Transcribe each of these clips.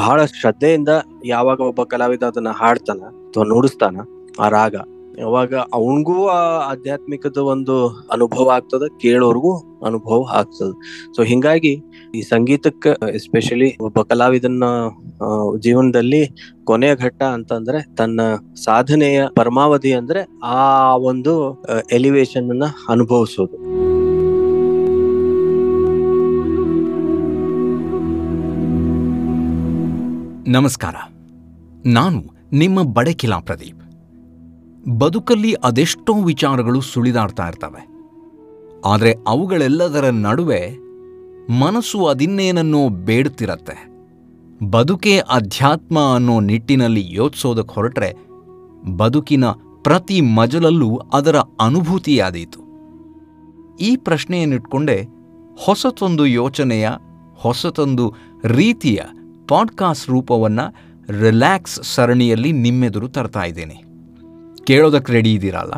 ಬಹಳ ಶ್ರದ್ಧೆಯಿಂದ ಯಾವಾಗ ಒಬ್ಬ ಕಲಾವಿದ ಅದನ್ನ ಹಾಡ್ತಾನ ಅಥವಾ ನುಡಿಸ್ತಾನ, ಆ ರಾಗ, ಯಾವಾಗ ಅವನಿಗೂ ಆ ಆಧ್ಯಾತ್ಮಿಕದ ಒಂದು ಅನುಭವ ಆಗ್ತದ, ಕೇಳೋರ್ಗೂ ಅನುಭವ ಆಗ್ತದ. ಸೊ ಹಿಂಗಾಗಿ ಈ ಸಂಗೀತಕ್ಕೆ ಎಸ್ಪೆಷಲಿ ಒಬ್ಬ ಕಲಾವಿದನ ಜೀವನದಲ್ಲಿ ಕೊನೆಯ ಘಟ್ಟ ಅಂತಂದ್ರೆ ತನ್ನ ಸಾಧನೆಯ ಪರಮಾವಧಿ ಅಂದ್ರೆ ಆ ಒಂದು ಎಲಿವೇಶನ್ ಅನ್ನ ಅನುಭವಿಸೋದು. ನಮಸ್ಕಾರ. ನಾನು ನಿಮ್ಮ ಬಡಕಿಲಾ ಪ್ರದೀಪ್. ಬದುಕಲ್ಲಿ ಅದೆಷ್ಟೋ ವಿಚಾರಗಳು ಸುಳಿದಾಡ್ತಾ ಇರ್ತವೆ. ಆದರೆ ಅವುಗಳೆಲ್ಲದರ ನಡುವೆ ಮನಸ್ಸು ಅದಿನ್ನೇನನ್ನೋ ಬೇಡುತ್ತಿರತ್ತೆ ಬದುಕೇ ಅಧ್ಯಾತ್ಮ ಅನ್ನೋ ನಿಟ್ಟಿನಲ್ಲಿ ಯೋಚಿಸೋದಕ್ಕೆ ಹೊರಟ್ರೆ ಬದುಕಿನ ಪ್ರತಿ ಮಜಲಲ್ಲೂ ಅದರ ಅನುಭೂತಿಯಾದೀತು. ಈ ಪ್ರಶ್ನೆಯನ್ನಿಟ್ಕೊಂಡೆ ಹೊಸತೊಂದು ಯೋಚನೆಯ, ಹೊಸತೊಂದು ರೀತಿಯ ಪಾಡ್ಕಾಸ್ಟ್ ರೂಪವನ್ನು ರಿಲ್ಯಾಕ್ಸ್ ಸರಣಿಯಲ್ಲಿ ನಿಮ್ಮೆದುರು ತರ್ತಾ ಇದ್ದೇನೆ. ಕೇಳೋದಕ್ಕೆ ರೆಡಿ ಇದ್ದೀರಲ್ಲ?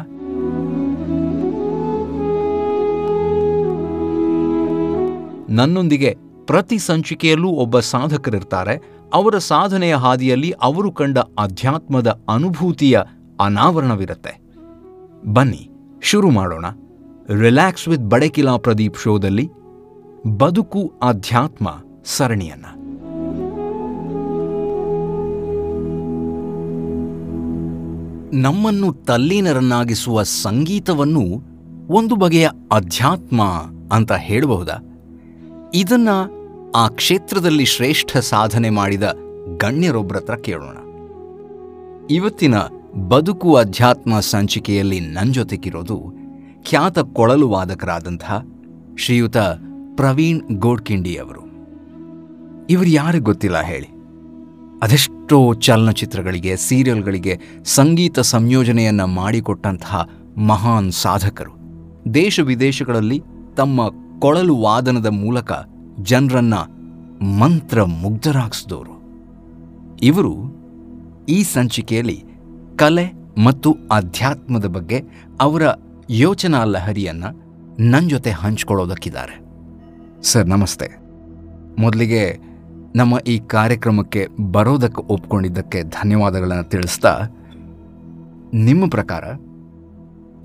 ನನ್ನೊಂದಿಗೆ ಪ್ರತಿ ಸಂಚಿಕೆಯಲ್ಲೂ ಒಬ್ಬ ಸಾಧಕರಿರ್ತಾರೆ. ಅವರ ಸಾಧನೆಯ ಹಾದಿಯಲ್ಲಿ ಅವರು ಕಂಡ ಅಧ್ಯಾತ್ಮದ ಅನುಭೂತಿಯ ಅನಾವರಣವಿರುತ್ತೆ. ಬನ್ನಿ, ಶುರು ಮಾಡೋಣ. ರಿಲ್ಯಾಕ್ಸ್ ವಿತ್ ಬಡಕಿಲಾ ಪ್ರದೀಪ್ ಶೋದಲ್ಲಿ, ಬದುಕು ಅಧ್ಯಾತ್ಮ ಸರಣಿಯನ್ನ. ನಮ್ಮನ್ನು ತಲ್ಲೀನರನ್ನಾಗಿಸುವ ಸಂಗೀತವನ್ನು ಒಂದು ಬಗೆಯ ಅಧ್ಯಾತ್ಮ ಅಂತ ಹೇಳಬಹುದಾ? ಇದನ್ನ ಆ ಕ್ಷೇತ್ರದಲ್ಲಿ ಶ್ರೇಷ್ಠ ಸಾಧನೆ ಮಾಡಿದ ಗಣ್ಯರೊಬ್ಬರ ಹತ್ರ ಕೇಳೋಣ. ಇವತ್ತಿನ ಬದುಕು ಅಧ್ಯಾತ್ಮ ಸಂಚಿಕೆಯಲ್ಲಿ ನನ್ನ ಜೊತೆಗಿರೋದು ಖ್ಯಾತ ಕೊಳಲು ವಾದಕರಾದಂಥ ಶ್ರೀಯುತ ಪ್ರವೀಣ್ ಗೋಡ್ಕಿಂಡಿ ಅವರು. ಇವರು ಯಾರಿಗೆ ಗೊತ್ತಿಲ್ಲ ಹೇಳಿ. ಅದೆಷ್ಟೋ ಚಲನಚಿತ್ರಗಳಿಗೆ, ಸೀರಿಯಲ್ಗಳಿಗೆ ಸಂಗೀತ ಸಂಯೋಜನೆಯನ್ನು ಮಾಡಿಕೊಟ್ಟಂತಹ ಮಹಾನ್ ಸಾಧಕರು. ದೇಶ ವಿದೇಶಗಳಲ್ಲಿ ತಮ್ಮ ಕೊಳಲು ವಾದನದ ಮೂಲಕ ಜನರನ್ನ ಮಂತ್ರ ಮುಗ್ಧರಾಗಿಸಿದವರು ಇವರು ಈ ಸಂಚಿಕೆಯಲ್ಲಿ ಕಲೆ ಮತ್ತು ಅಧ್ಯಾತ್ಮದ ಬಗ್ಗೆ ಅವರ ಯೋಚನಾ ಲಹರಿಯನ್ನು ನನ್ನ ಜೊತೆ ಹಂಚ್ಕೊಳ್ಳೋದಕ್ಕಿದ್ದಾರೆ. ಸರ್, ನಮಸ್ತೆ. ಮೊದಲಿಗೆ ನಮ್ಮ ಈ ಕಾರ್ಯಕ್ರಮಕ್ಕೆ ಬರೋದಕ್ಕೆ ಒಪ್ಕೊಂಡಿದ್ದಕ್ಕೆ ಧನ್ಯವಾದಗಳನ್ನು ತಿಳಿಸ್ತಾ, ನಿಮ್ಮ ಪ್ರಕಾರ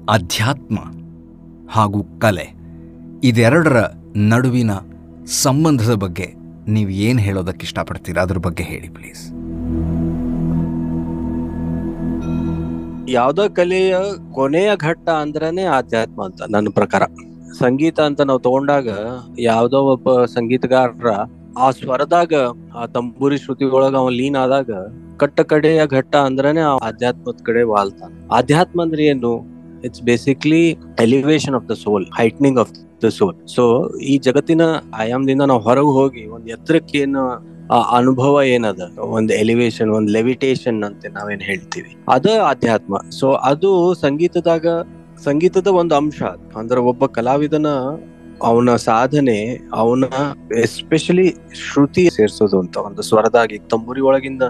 ಅಧ್ಯಾತ್ಮ ಹಾಗೂ ಕಲೆ ಇದೆರಡರ ನಡುವಿನ ಸಂಬಂಧದ ಬಗ್ಗೆ ನೀವು ಏನು ಹೇಳೋದಕ್ಕೆ ಇಷ್ಟಪಡ್ತೀರಾ? ಅದ್ರ ಬಗ್ಗೆ ಹೇಳಿ ಪ್ಲೀಸ್ ಯಾವುದೋ ಕಲೆಯ ಕೊನೆಯ ಘಟ್ಟ ಅಂದ್ರನೇ ಆಧ್ಯಾತ್ಮ ಅಂತ ನನ್ನ ಪ್ರಕಾರ. ಸಂಗೀತ ಅಂತ ನಾವು ತಗೊಂಡಾಗ ಯಾವುದೋ ಒಬ್ಬ ಸಂಗೀತಗಾರರ ಆ ಸ್ವರದಾಗ, ಆ ತಂಬೂರಿ ಶ್ರುತಿ ಒಳಗ ಅವ ಲೀನ್ ಆದಾಗ, ಕಟ್ಟ ಕಡೆಯ ಘಟ್ಟ ಆ ಆಧ್ಯಾತ್ಮದ ಕಡೆ ವಾಲ್ತಾನ. ಆಧ್ಯಾತ್ಮ ಅಂದ್ರೆ ಏನು? It's basically elevation of the soul heightening of the soul so ಈ ಜಗತ್ತಿನ ಆಯಾಮದಿಂದ ನಾವು ಹೊರಗೆ ಹೋಗಿ, ಒಂದ್ ಎತ್ತರಕ್ಕೆ ಏನು, ಆ ಅನುಭವ ಏನದ? ಒಂದ್ ಎಲಿವೇಶನ್ ಒಂದ್ ಲೆವಿಟೇಷನ್ ಅಂತ ನಾವೇನ್ ಹೇಳ್ತೀವಿ. ಅದ ಆಧ್ಯಾತ್ಮ. ಸೊ ಅದು ಸಂಗೀತದಾಗ, ಸಂಗೀತದ ಒಂದು ಅಂಶ. ಅಂದ್ರೆ ಒಬ್ಬ ಕಲಾವಿದನ ಅವನ ಸಾಧನೆ, ಅವನ ಎಸ್ಪೆಷಲಿ ಶ್ರುತಿ ಸೇರ್ಸೋದು ಅಂತ ಒಂದು ಸ್ವರದಾಗಿ ತಂಬುರಿ ಒಳಗಿಂದ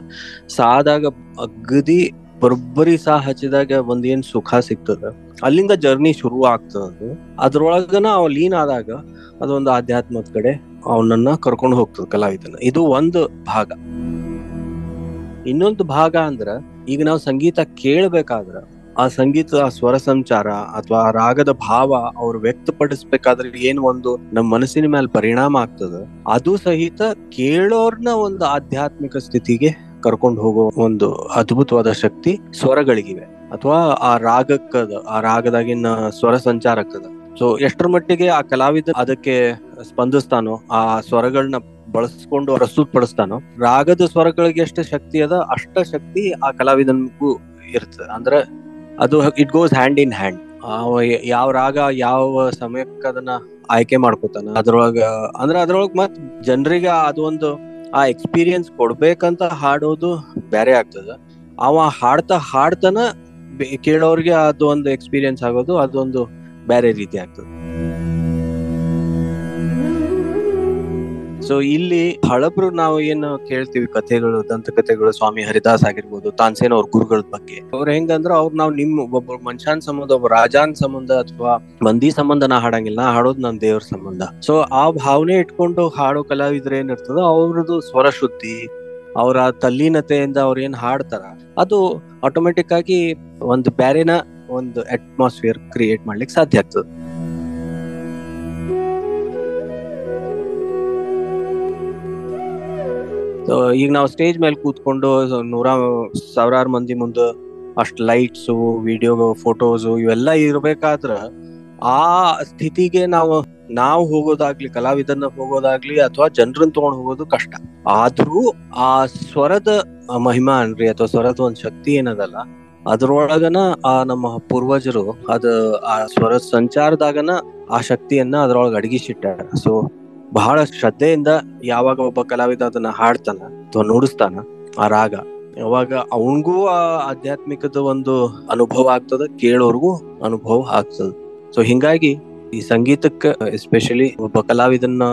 ಸಾದಾಗ ಅಗದಿ ಬರೋಬ್ಬರಿ ಸಾ ಹಚ್ಚಿದಾಗ ಒಂದೇನ್ ಸುಖ ಸಿಗ್ತದ? ಅಲ್ಲಿಂದ ಜರ್ನಿ ಶುರು ಆಗ್ತದ ಅದ್ರೊಳಗನ ಅವ್ ಲೀನ್ ಆದಾಗ ಅದೊಂದು ಆಧ್ಯಾತ್ಮದ ಕಡೆ ಅವನನ್ನ ಕರ್ಕೊಂಡು ಹೋಗ್ತದ ಕಲಾವಿದನ. ಇದು ಒಂದು ಭಾಗ. ಇನ್ನೊಂದು ಭಾಗ ಅಂದ್ರ ಈಗ ನಾವು ಸಂಗೀತ ಕೇಳ್ಬೇಕಾದ್ರ ಆ ಸಂಗೀತ, ಆ ಸ್ವರ ಸಂಚಾರ ಅಥವಾ ಆ ರಾಗದ ಭಾವ ಅವ್ರು ವ್ಯಕ್ತಪಡಿಸ್ಬೇಕಾದ್ರೆ ಏನು ಒಂದು ನಮ್ಮ ಮನಸ್ಸಿನ ಮೇಲೆ ಪರಿಣಾಮ ಆಗ್ತದ, ಅದು ಸಹಿತ ಕೇಳೋರ್ನ ಒಂದು ಆಧ್ಯಾತ್ಮಿಕ ಸ್ಥಿತಿಗೆ ಕರ್ಕೊಂಡು ಹೋಗೋ ಒಂದು ಅದ್ಭುತವಾದ ಶಕ್ತಿ ಸ್ವರಗಳಿಗಿವೆ. ಅಥವಾ ಆ ರಾಗಕ್ಕದ, ಆ ರಾಗದಾಗಿನ ಸ್ವರ ಸಂಚಾರಕ್ಕದ. ಸೊ ಎಷ್ಟರ ಮಟ್ಟಿಗೆ ಆ ಕಲಾವಿದ ಅದಕ್ಕೆ ಸ್ಪಂದಿಸ್ತಾನೋ, ಆ ಸ್ವರಗಳನ್ನ ಬಳಸ್ಕೊಂಡು ಪ್ರಸ್ತುತಪಡಿಸ್ತಾನೋ, ರಾಗದ ಸ್ವರಗಳಿಗೆ ಎಷ್ಟು ಶಕ್ತಿ ಅದ ಅಷ್ಟ ಶಕ್ತಿ ಆ ಕಲಾವಿದನಿಗೂ ಇರ್ತದೆ. ಅಂದ್ರೆ ಅದು it goes hand in hand ಯಾವ ರಾಗ ಯಾವ ಸಮಯಕ್ಕೆ ಅದನ್ನ ಆಯ್ಕೆ ಮಾಡ್ಕೋತಾನ, ಅದ್ರೊಳಗ, ಅಂದ್ರೆ ಅದ್ರೊಳಗ ಮತ್ ಜನರಿಗೆ ಅದೊಂದು ಆ ಎಕ್ಸ್ಪೀರಿಯನ್ಸ್ ಕೊಡ್ಬೇಕಂತ ಹಾಡೋದು ಬೇರೆ ಆಗ್ತದ. ಅವ ಹಾಡ್ತಾ ಹಾಡ್ತಾನ ಕೇಳೋರ್ಗೆ ಅದು ಒಂದು ಎಕ್ಸ್ಪೀರಿಯನ್ಸ್ ಆಗೋದು, ಅದೊಂದು ಬೇರೆ ರೀತಿ ಆಗ್ತದೆ. ಸೊ ಇಲ್ಲಿ ಹಳಬ್ರು ನಾವು ಏನು ಕೇಳ್ತೀವಿ ಕಥೆಗಳು ದಂತಕಥೆಗಳು ಸ್ವಾಮಿ ಹರಿದಾಸ್ ಆಗಿರ್ಬೋದು, ತಾನ್ಸೇನ್ ಅವ್ರ ಗುರುಗಳ ಬಗ್ಗೆ. ಅವ್ರ ಹೆಂಗಂದ್ರ ಅವ್ರ ನಾವು ನಿಮ್ ಒಬ್ಬ ಮನುಷ್ಯನ್ ಸಂಬಂಧ, ಒಬ್ಬ ರಾಜಾನ್ ಸಂಬಂಧ ಅಥವಾ ಮಂದಿ ಸಂಬಂಧ ನಾ ಹಾಡಂಗಿಲ್ಲ, ನಾ ಹಾಡೋದು ನನ್ ದೇವ್ರ ಸಂಬಂಧ. ಸೊ ಆ ಭಾವನೆ ಇಟ್ಕೊಂಡು ಹಾಡೋ ಕಲಾವಿದ್ರ ಏನಿರ್ತದ ಅವ್ರದ್ದು ಸ್ವರ ಶುದ್ಧಿ, ಅವರ ತಲ್ಲೀನತೆಯಿಂದ ಅವ್ರ ಏನ್ ಹಾಡ್ತಾರ, ಅದು ಆಟೋಮೆಟಿಕ್ ಆಗಿ ಒಂದು ಬ್ಯಾರೆನ ಒಂದು ಅಟ್ಮಾಸ್ಫಿಯರ್ ಕ್ರಿಯೇಟ್ ಮಾಡ್ಲಿಕ್ಕೆ ಸಾಧ್ಯ ಆಗ್ತದೆ. ಈಗ ನಾವು ಸ್ಟೇಜ್ ಮೇಲೆ ಕೂತ್ಕೊಂಡು ನೂರ ಸಾವಿರಾರು ಮಂದಿ ಮುಂದೆ ಅಷ್ಟು ಲೈಟ್ಸು ವಿಡಿಯೋ ಫೋಟೋಸು ಇವೆಲ್ಲ ಇರಬೇಕಾದ್ರೆ ಆ ಸ್ಥಿತಿಗೆ ನಾವು ನಾವು ಹೋಗೋದಾಗ್ಲಿ, ಕಲಾವಿದನ್ನ ಹೋಗೋದಾಗ್ಲಿ ಅಥವಾ ಜನರನ್ನ ತಗೊಂಡು ಹೋಗೋದು ಕಷ್ಟ. ಆದ್ರೂ ಆ ಸ್ವರದ ಮಹಿಮಾ ಅನ್ರಿ ಅಥವಾ ಸ್ವರದ ಒಂದ್ ಶಕ್ತಿ ಏನದಲ್ಲ, ಅದ್ರೊಳಗನ ಆ ನಮ್ಮ ಪೂರ್ವಜರು ಅದ ಆ ಸ್ವರ ಸಂಚಾರದಾಗನ ಆ ಶಕ್ತಿಯನ್ನ ಅದ್ರೊಳಗೆ ಅಡಗಿಸಿಟ್ಟಾರ. ಸೊ ಬಹಳ ಶ್ರದ್ಧೆಯಿಂದ ಯಾವಾಗ ಒಬ್ಬ ಕಲಾವಿದ ಅದನ್ನ ಹಾಡ್ತಾನ ಅಥವಾ ನುಡಿಸ್ತಾನ, ಆ ರಾಗ, ಯಾವಾಗ ಅವನ್ಗೂ ಆ ಆಧ್ಯಾತ್ಮಿಕದ ಒಂದು ಅನುಭವ ಆಗ್ತದ, ಕೇಳೋರ್ಗೂ ಅನುಭವ ಆಗ್ತದ. ಸೊ ಹಿಂಗಾಗಿ ಈ ಸಂಗೀತಕ್ಕೆ ಎಸ್ಪೆಷಲಿ ಒಬ್ಬ ಕಲಾವಿದನ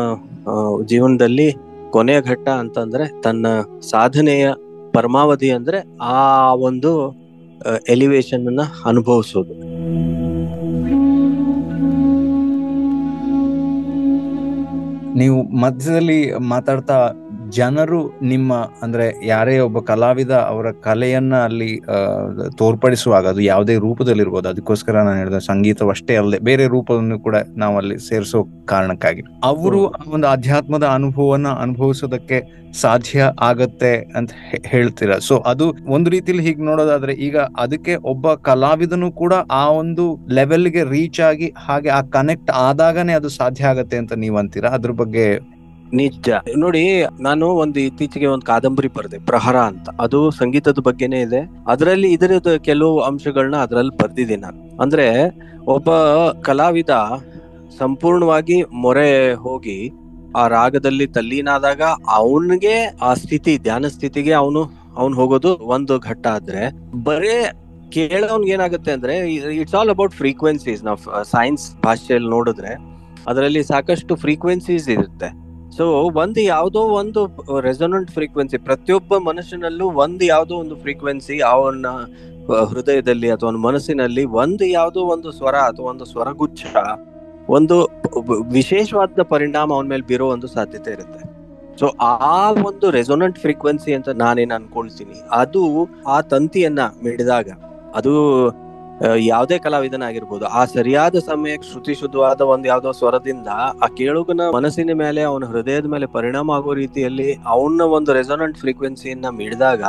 ಜೀವನದಲ್ಲಿ ಕೊನೆಯ ಘಟ್ಟ ಅಂತಂದ್ರೆ ತನ್ನ ಸಾಧನೆಯ ಪರಮಾವಧಿ ಅಂದ್ರೆ ಆ ಒಂದು ಎಲಿವೇಶನ್ ಅನ್ನ ಅನುಭವಿಸೋದು. ನೀವು ಮಧ್ಯದಲ್ಲಿ ಮಾತಾಡ್ತಾ ಜನರು ನಿಮ್ಮ ಅಂದ್ರೆ ಯಾರೇ ಒಬ್ಬ ಕಲಾವಿದ ಅವರ ಕಲೆಯನ್ನ ಅಲ್ಲಿ ತೋರ್ಪಡಿಸುವಾಗ ಅದು ಯಾವುದೇ ರೂಪದಲ್ಲಿರ್ಬೋದು. ಅದಕ್ಕೋಸ್ಕರ ನಾನು ಹೇಳಿದ ಸಂಗೀತವಷ್ಟೇ ಅಲ್ಲದೆ ಬೇರೆ ರೂಪವನ್ನು ಕೂಡ ನಾವು ಅಲ್ಲಿ ಸೇರಿಸೋ ಕಾರಣಕ್ಕಾಗಿ. ಅವರು ಆ ಒಂದು ಆಧ್ಯಾತ್ಮದ ಅನುಭವವನ್ನ ಅನುಭವಿಸೋದಕ್ಕೆ ಸಾಧ್ಯ ಆಗತ್ತೆ ಅಂತ ಹೇಳ್ತೀರಾ. ಸೊ ಅದು ಒಂದು ರೀತಿಲಿ ಹೀಗೆ ನೋಡೋದಾದ್ರೆ ಈಗ ಅದಕ್ಕೆ ಒಬ್ಬ ಕಲಾವಿದನು ಕೂಡ ಆ ಒಂದು ಲೆವೆಲ್ಗೆ ರೀಚ್ ಆಗಿ ಹಾಗೆ ಆ ಕನೆಕ್ಟ್ ಆದಾಗನೇ ಅದು ಸಾಧ್ಯ ಆಗತ್ತೆ ಅಂತ ನೀವು ಅಂತೀರಾ? ಅದ್ರ ಬಗ್ಗೆ ನಿಜ. ನೋಡಿ, ನಾನು ಒಂದು ಇತ್ತೀಚೆಗೆ ಒಂದು ಕಾದಂಬರಿ ಬರೆದೆ, ಪ್ರಹರ ಅಂತ. ಅದು ಸಂಗೀತದ ಬಗ್ಗೆನೇ ಇದೆ. ಅದರಲ್ಲಿ ಇದರ ಕೆಲವು ಅಂಶಗಳನ್ನ ಅದರಲ್ಲಿ ಬರ್ದಿದ್ದೀನಿ ನಾನು. ಅಂದ್ರೆ, ಒಬ್ಬ ಕಲಾವಿದ ಸಂಪೂರ್ಣವಾಗಿ ಮೊರೆ ಹೋಗಿ, ಆ ರಾಗದಲ್ಲಿ ತಲ್ಲೀನಾದಾಗ ಅವನಿಗೆ ಆ ಸ್ಥಿತಿ, ಧ್ಯಾನ ಸ್ಥಿತಿಗೆ ಅವನು, ಅವ್ನು ಹೋಗೋದು ಒಂದು ಘಟ್ಟ ಆದ್ರೆ, ಬರೇ ಕೇಳೋನ್ಗೆ ಏನಾಗುತ್ತೆ ಅಂದ್ರೆ ಇಟ್ಸ್ ಆಲ್ ಅಬೌಟ್ ಫ್ರೀಕ್ವೆನ್ಸೀಸ್ ನಾವು ಸೈನ್ಸ್ ಭಾಷೆಯಲ್ಲಿ ನೋಡಿದ್ರೆ, ಅದರಲ್ಲಿ ಸಾಕಷ್ಟು ಫ್ರೀಕ್ವೆನ್ಸೀಸ್ ಇರುತ್ತೆ. ಸೊ ಒಂದು ಯಾವುದೋ ಒಂದು ರೆಸೊನೆಂಟ್ ಫ್ರೀಕ್ವೆನ್ಸಿ ಪ್ರತಿಯೊಬ್ಬ ಮನುಷ್ಯನಲ್ಲೂ ಒಂದು ಯಾವುದೋ ಒಂದು ಫ್ರೀಕ್ವೆನ್ಸಿ ಅವನ ಹೃದಯದಲ್ಲಿ ಅಥವಾ ಮನಸ್ಸಿನಲ್ಲಿ ಒಂದು ಯಾವುದೋ ಒಂದು ಸ್ವರ ಅಥವಾ ಒಂದು ಸ್ವರಗುಚ್ಛ, ಒಂದು ವಿಶೇಷವಾದ ಪರಿಣಾಮ ಅವನ ಮೇಲೆ ಬೀರೋ ಒಂದು ಸಾಧ್ಯತೆ ಇರುತ್ತೆ. ಸೊ ಆ ಒಂದು ರೆಸೊನೆಂಟ್ ಫ್ರೀಕ್ವೆನ್ಸಿ ಅಂತ ನಾನೇನು ಅನ್ಕೊಳ್ತೀನಿ, ಅದು ಆ ತಂತಿಯನ್ನ ಮಿಡಿದಾಗ, ಅದು ಯಾವುದೇ ಕಲಾವಿದನಾಗಿರ್ಬೋದು ಆ ಸರಿಯಾದ ಸಮಯಕ್ಕೆ ಶ್ರುತಿ ಶುದ್ಧವಾದ ಒಂದು ಯಾವ್ದೋ ಸ್ವರದಿಂದ ಆ ಕೇಳುಗನ ಮನಸ್ಸಿನ ಮೇಲೆ, ಅವನ ಹೃದಯದ ಮೇಲೆ ಪರಿಣಾಮ ಆಗೋ ರೀತಿಯಲ್ಲಿ ಅವನ ಒಂದು ರೆಸೋನೆಂಟ್ ಫ್ರೀಕ್ವೆನ್ಸಿಯನ್ನ ಮಿಡಿದಾಗ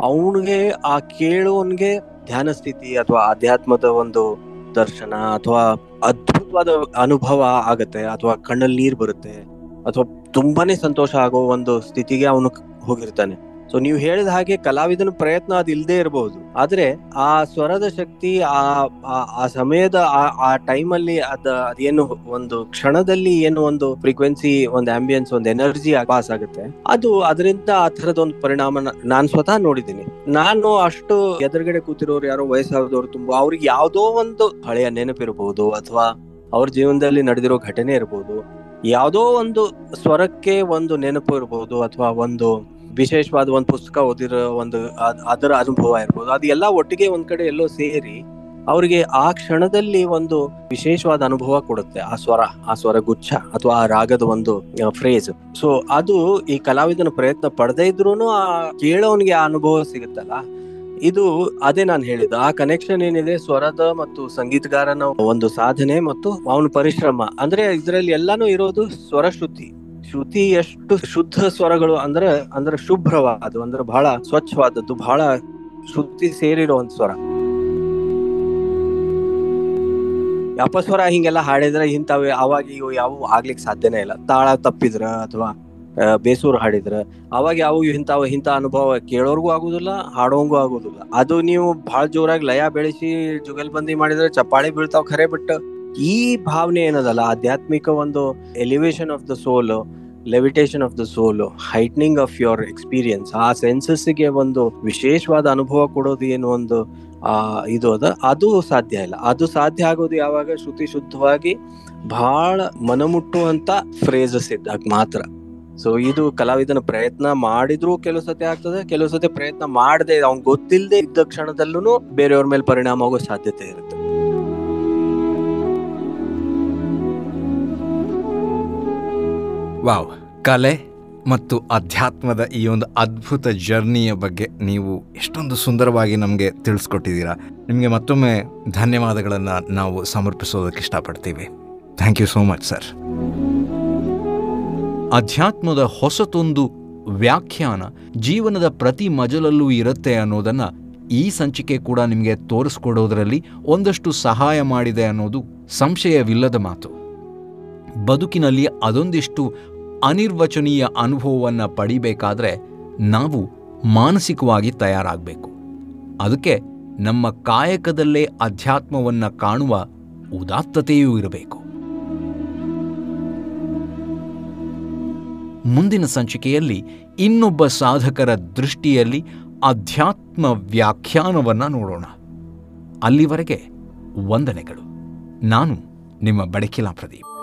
ಅವನಿಗೆ ಆ ಕೇಳುವನ್ಗೆ ಧ್ಯಾನ ಸ್ಥಿತಿ ಅಥವಾ ಆಧ್ಯಾತ್ಮದ ಒಂದು ದರ್ಶನ ಅಥವಾ ಅದ್ಭುತವಾದ ಅನುಭವ ಆಗತ್ತೆ ಅಥವಾ ಕಣ್ಣಲ್ಲಿ ನೀರ್ ಬರುತ್ತೆ ಅಥವಾ ತುಂಬಾನೇ ಸಂತೋಷ ಆಗೋ ಒಂದು ಸ್ಥಿತಿಗೆ ಅವನು ಹೋಗಿರ್ತಾನೆ. ಸೊ ನೀವು ಹೇಳಿದ ಹಾಗೆ ಕಲಾವಿದನ ಪ್ರಯತ್ನ ಅದು ಇಲ್ಲದೆ ಇರಬಹುದು ಆದ್ರೆ ಆ ಸ್ವರದ ಶಕ್ತಿ, ಆ, ಆ- ಸಮಯದ ಆ- ಟೈಮ್ ಅಲ್ಲಿ ಅದ, ಅದೇನು ಒಂದು ಕ್ಷಣದಲ್ಲಿ ಏನು ಒಂದು ಫ್ರೀಕ್ವೆನ್ಸಿ ಒಂದು ಆಂಬಿಯನ್ಸ್ ಒಂದು ಎನರ್ಜಿ ಪಾಸ್ ಆಗುತ್ತೆ. ಅದು ಅದರಿಂದ ಆ ತರದ ಒಂದು ಪರಿಣಾಮ ನಾನು ಸ್ವತಃ ನೋಡಿದ್ದೀನಿ. ನಾನು ಅಷ್ಟು ಎದುರುಗಡೆ ಕೂತಿರೋರು ಯಾರೋ ವಯಸ್ಸಾದವರು ತುಂಬಾ, ಅವ್ರಿಗೆ ಯಾವುದೋ ಒಂದು ಹಳೆಯ ನೆನಪಿರಬಹುದು ಅಥವಾ ಅವ್ರ ಜೀವನದಲ್ಲಿ ನಡೆದಿರೋ ಘಟನೆ ಇರಬಹುದು ಯಾವುದೋ ಒಂದು ಸ್ವರಕ್ಕೆ ಒಂದು ನೆನಪು ಇರಬಹುದು ಅಥವಾ ಒಂದು ವಿಶೇಷವಾದ ಒಂದು ಪುಸ್ತಕ ಓದಿರೋ ಒಂದು ಅದ್- ಅದರ ಅನುಭವ ಇರ್ಬೋದು. ಅದು ಎಲ್ಲ ಒಟ್ಟಿಗೆ ಒಂದ್ ಕಡೆ ಎಲ್ಲೋ ಸೇರಿ ಅವರಿಗೆ ಆ ಕ್ಷಣದಲ್ಲಿ ಒಂದು ವಿಶೇಷವಾದ ಅನುಭವ ಕೊಡುತ್ತೆ. ಆ ಸ್ವರ ಆ ಸ್ವರ ಗುಚ್ಛ ಅಥವಾ ಆ ರಾಗದ ಒಂದು ಫ್ರೇಜ್ ಸೊ ಅದು ಈ ಕಲಾವಿದನ ಪ್ರಯತ್ನ ಪಡದೇ ಇದ್ರು ಆ ಕೇಳೋನ್ಗೆ ಆ ಅನುಭವ ಸಿಗುತ್ತಲ್ಲ? ಇದು ಅದೇ ನಾನು ಹೇಳಿದ್ದು. ಆ ಕನೆಕ್ಷನ್ ಏನಿದೆ ಸ್ವರದ ಮತ್ತು ಸಂಗೀತಗಾರನ ಒಂದು ಸಾಧನೆ ಮತ್ತು ಅವನ ಪರಿಶ್ರಮ. ಅಂದ್ರೆ ಇದರಲ್ಲಿ ಎಲ್ಲಾನು ಇರೋದು ಸ್ವರ ಶ್ರುತಿ. ಶ್ರುತಿ ಎಷ್ಟು ಶುದ್ಧ ಸ್ವರಗಳು ಅಂದ್ರೆ ಅಂದ್ರೆ ಶುಭ್ರವಾದ, ಅಂದ್ರೆ ಬಹಳ ಸ್ವಚ್ಛವಾದದ್ದು, ಬಹಳ ಶ್ರುತಿ ಸೇರಿರುವಂತ ಸ್ವರ. ಅಪಸ್ವರ ಹಿಂಗೆಲ್ಲ ಹಾಡಿದ್ರೆ ಇಂಥವು ಅವಾಗ ಇವು ಯಾವ ಆಗ್ಲಿಕ್ಕೆ ಸಾಧ್ಯನೇ ಇಲ್ಲ. ತಾಳ ತಪ್ಪಿದ್ರ ಅಥವಾ ಬೇಸೂರು ಹಾಡಿದ್ರ, ಅವಾಗ ಯಾವ ಇಂಥವ್, ಇಂಥ ಅನುಭವ ಕೇಳೋರ್ಗೂ ಆಗುದಿಲ್ಲ, ಹಾಡೋಂಗೂ ಆಗುದಿಲ್ಲ. ಅದು ನೀವು ಬಹಳ ಜೋರಾಗಿ ಲಯ ಬೆಳೆಸಿ, ಜುಗಲ್ಬಂದಿ ಮಾಡಿದ್ರೆ ಚಪ್ಪಾಳಿ ಬೀಳ್ತಾವ್ ಖರೆ ಬಿಟ್ಟು ಈ ಭಾವನೆ ಏನದಲ್ಲ, ಆಧ್ಯಾತ್ಮಿಕ ಒಂದು elevation of the soul levitation of the soul heightening of your experience ಆ ಸೆನ್ಸಸ್ಗೆ ಒಂದು ವಿಶೇಷವಾದ ಅನುಭವ ಕೊಡೋದು ಏನು ಒಂದು ಇದು ಅದ? ಅದು ಸಾಧ್ಯ ಇಲ್ಲ. ಅದು ಸಾಧ್ಯ ಆಗೋದು ಯಾವಾಗ? ಶ್ರುತಿ ಶುದ್ಧವಾಗಿ ಬಹಳ ಮನಮುಟ್ಟುವಂತ ಫ್ರೇಸಸ್ ಇದ್ದಾಗ ಮಾತ್ರ. ಸೊ ಇದು ಕಲಾವಿದನ ಪ್ರಯತ್ನ ಮಾಡಿದ್ರು ಕೆಲವು ಸತಿ ಆಗ್ತದೆ, ಕೆಲವು ಸತಿ ಪ್ರಯತ್ನ ಮಾಡದೆ ಅವ್ನ್ ಗೊತ್ತಿಲ್ಲದೆ ಇದ್ದ ಕ್ಷಣದಲ್ಲೂ ಬೇರೆಯವ್ರ ಮೇಲೆ ಪರಿಣಾಮ ಆಗೋ ಸಾಧ್ಯತೆ ಇರುತ್ತೆ. ವಾವ್. ಕಲೆ ಮತ್ತು ಅಧ್ಯಾತ್ಮದ ಈ ಒಂದು ಅದ್ಭುತ ಜರ್ನಿಯ ಬಗ್ಗೆ ನೀವು ಎಷ್ಟೊಂದು ಸುಂದರವಾಗಿ ನಮಗೆ ತಿಳಿಸ್ಕೊಟ್ಟಿದ್ದೀರಾ. ನಿಮಗೆ ಮತ್ತೊಮ್ಮೆ ಧನ್ಯವಾದಗಳನ್ನು ನಾವು ಸಮರ್ಪಿಸೋದಕ್ಕೆ ಇಷ್ಟಪಡ್ತೀವಿ. Thank you so much, sir. ಅಧ್ಯಾತ್ಮದ ಹೊಸತೊಂದು ವ್ಯಾಖ್ಯಾನ ಜೀವನದ ಪ್ರತಿ ಮಜಲಲ್ಲೂ ಇರುತ್ತೆ ಅನ್ನೋದನ್ನು ಈ ಸಂಚಿಕೆ ಕೂಡ ನಿಮಗೆ ತೋರಿಸ್ಕೊಡೋದರಲ್ಲಿ ಒಂದಷ್ಟು ಸಹಾಯ ಮಾಡಿದೆ ಅನ್ನೋದು ಸಂಶಯವಿಲ್ಲದ ಮಾತು. ಬದುಕಿನಲ್ಲಿ ಅದೊಂದಿಷ್ಟು ಅನಿರ್ವಚನೀಯ ಅನುಭವವನ್ನು ಪಡಿಬೇಕಾದ್ರೆ ನಾವು ಮಾನಸಿಕವಾಗಿ ತಯಾರಾಗಬೇಕು. ಅದಕ್ಕೆ ನಮ್ಮ ಕಾಯಕದಲ್ಲೇ ಅಧ್ಯಾತ್ಮವನ್ನು ಕಾಣುವ ಉದಾತ್ತತೆಯೂ ಇರಬೇಕು. ಮುಂದಿನ ಸಂಚಿಕೆಯಲ್ಲಿ ಇನ್ನೊಬ್ಬ ಸಾಧಕರ ದೃಷ್ಟಿಯಲ್ಲಿ ಅಧ್ಯಾತ್ಮ ವ್ಯಾಖ್ಯಾನವನ್ನು ನೋಡೋಣ. ಅಲ್ಲಿವರೆಗೆ ವಂದನೆಗಳು. ನಾನು ನಿಮ್ಮ ಬಡಕಿಲಾ ಪ್ರದೀಪ್.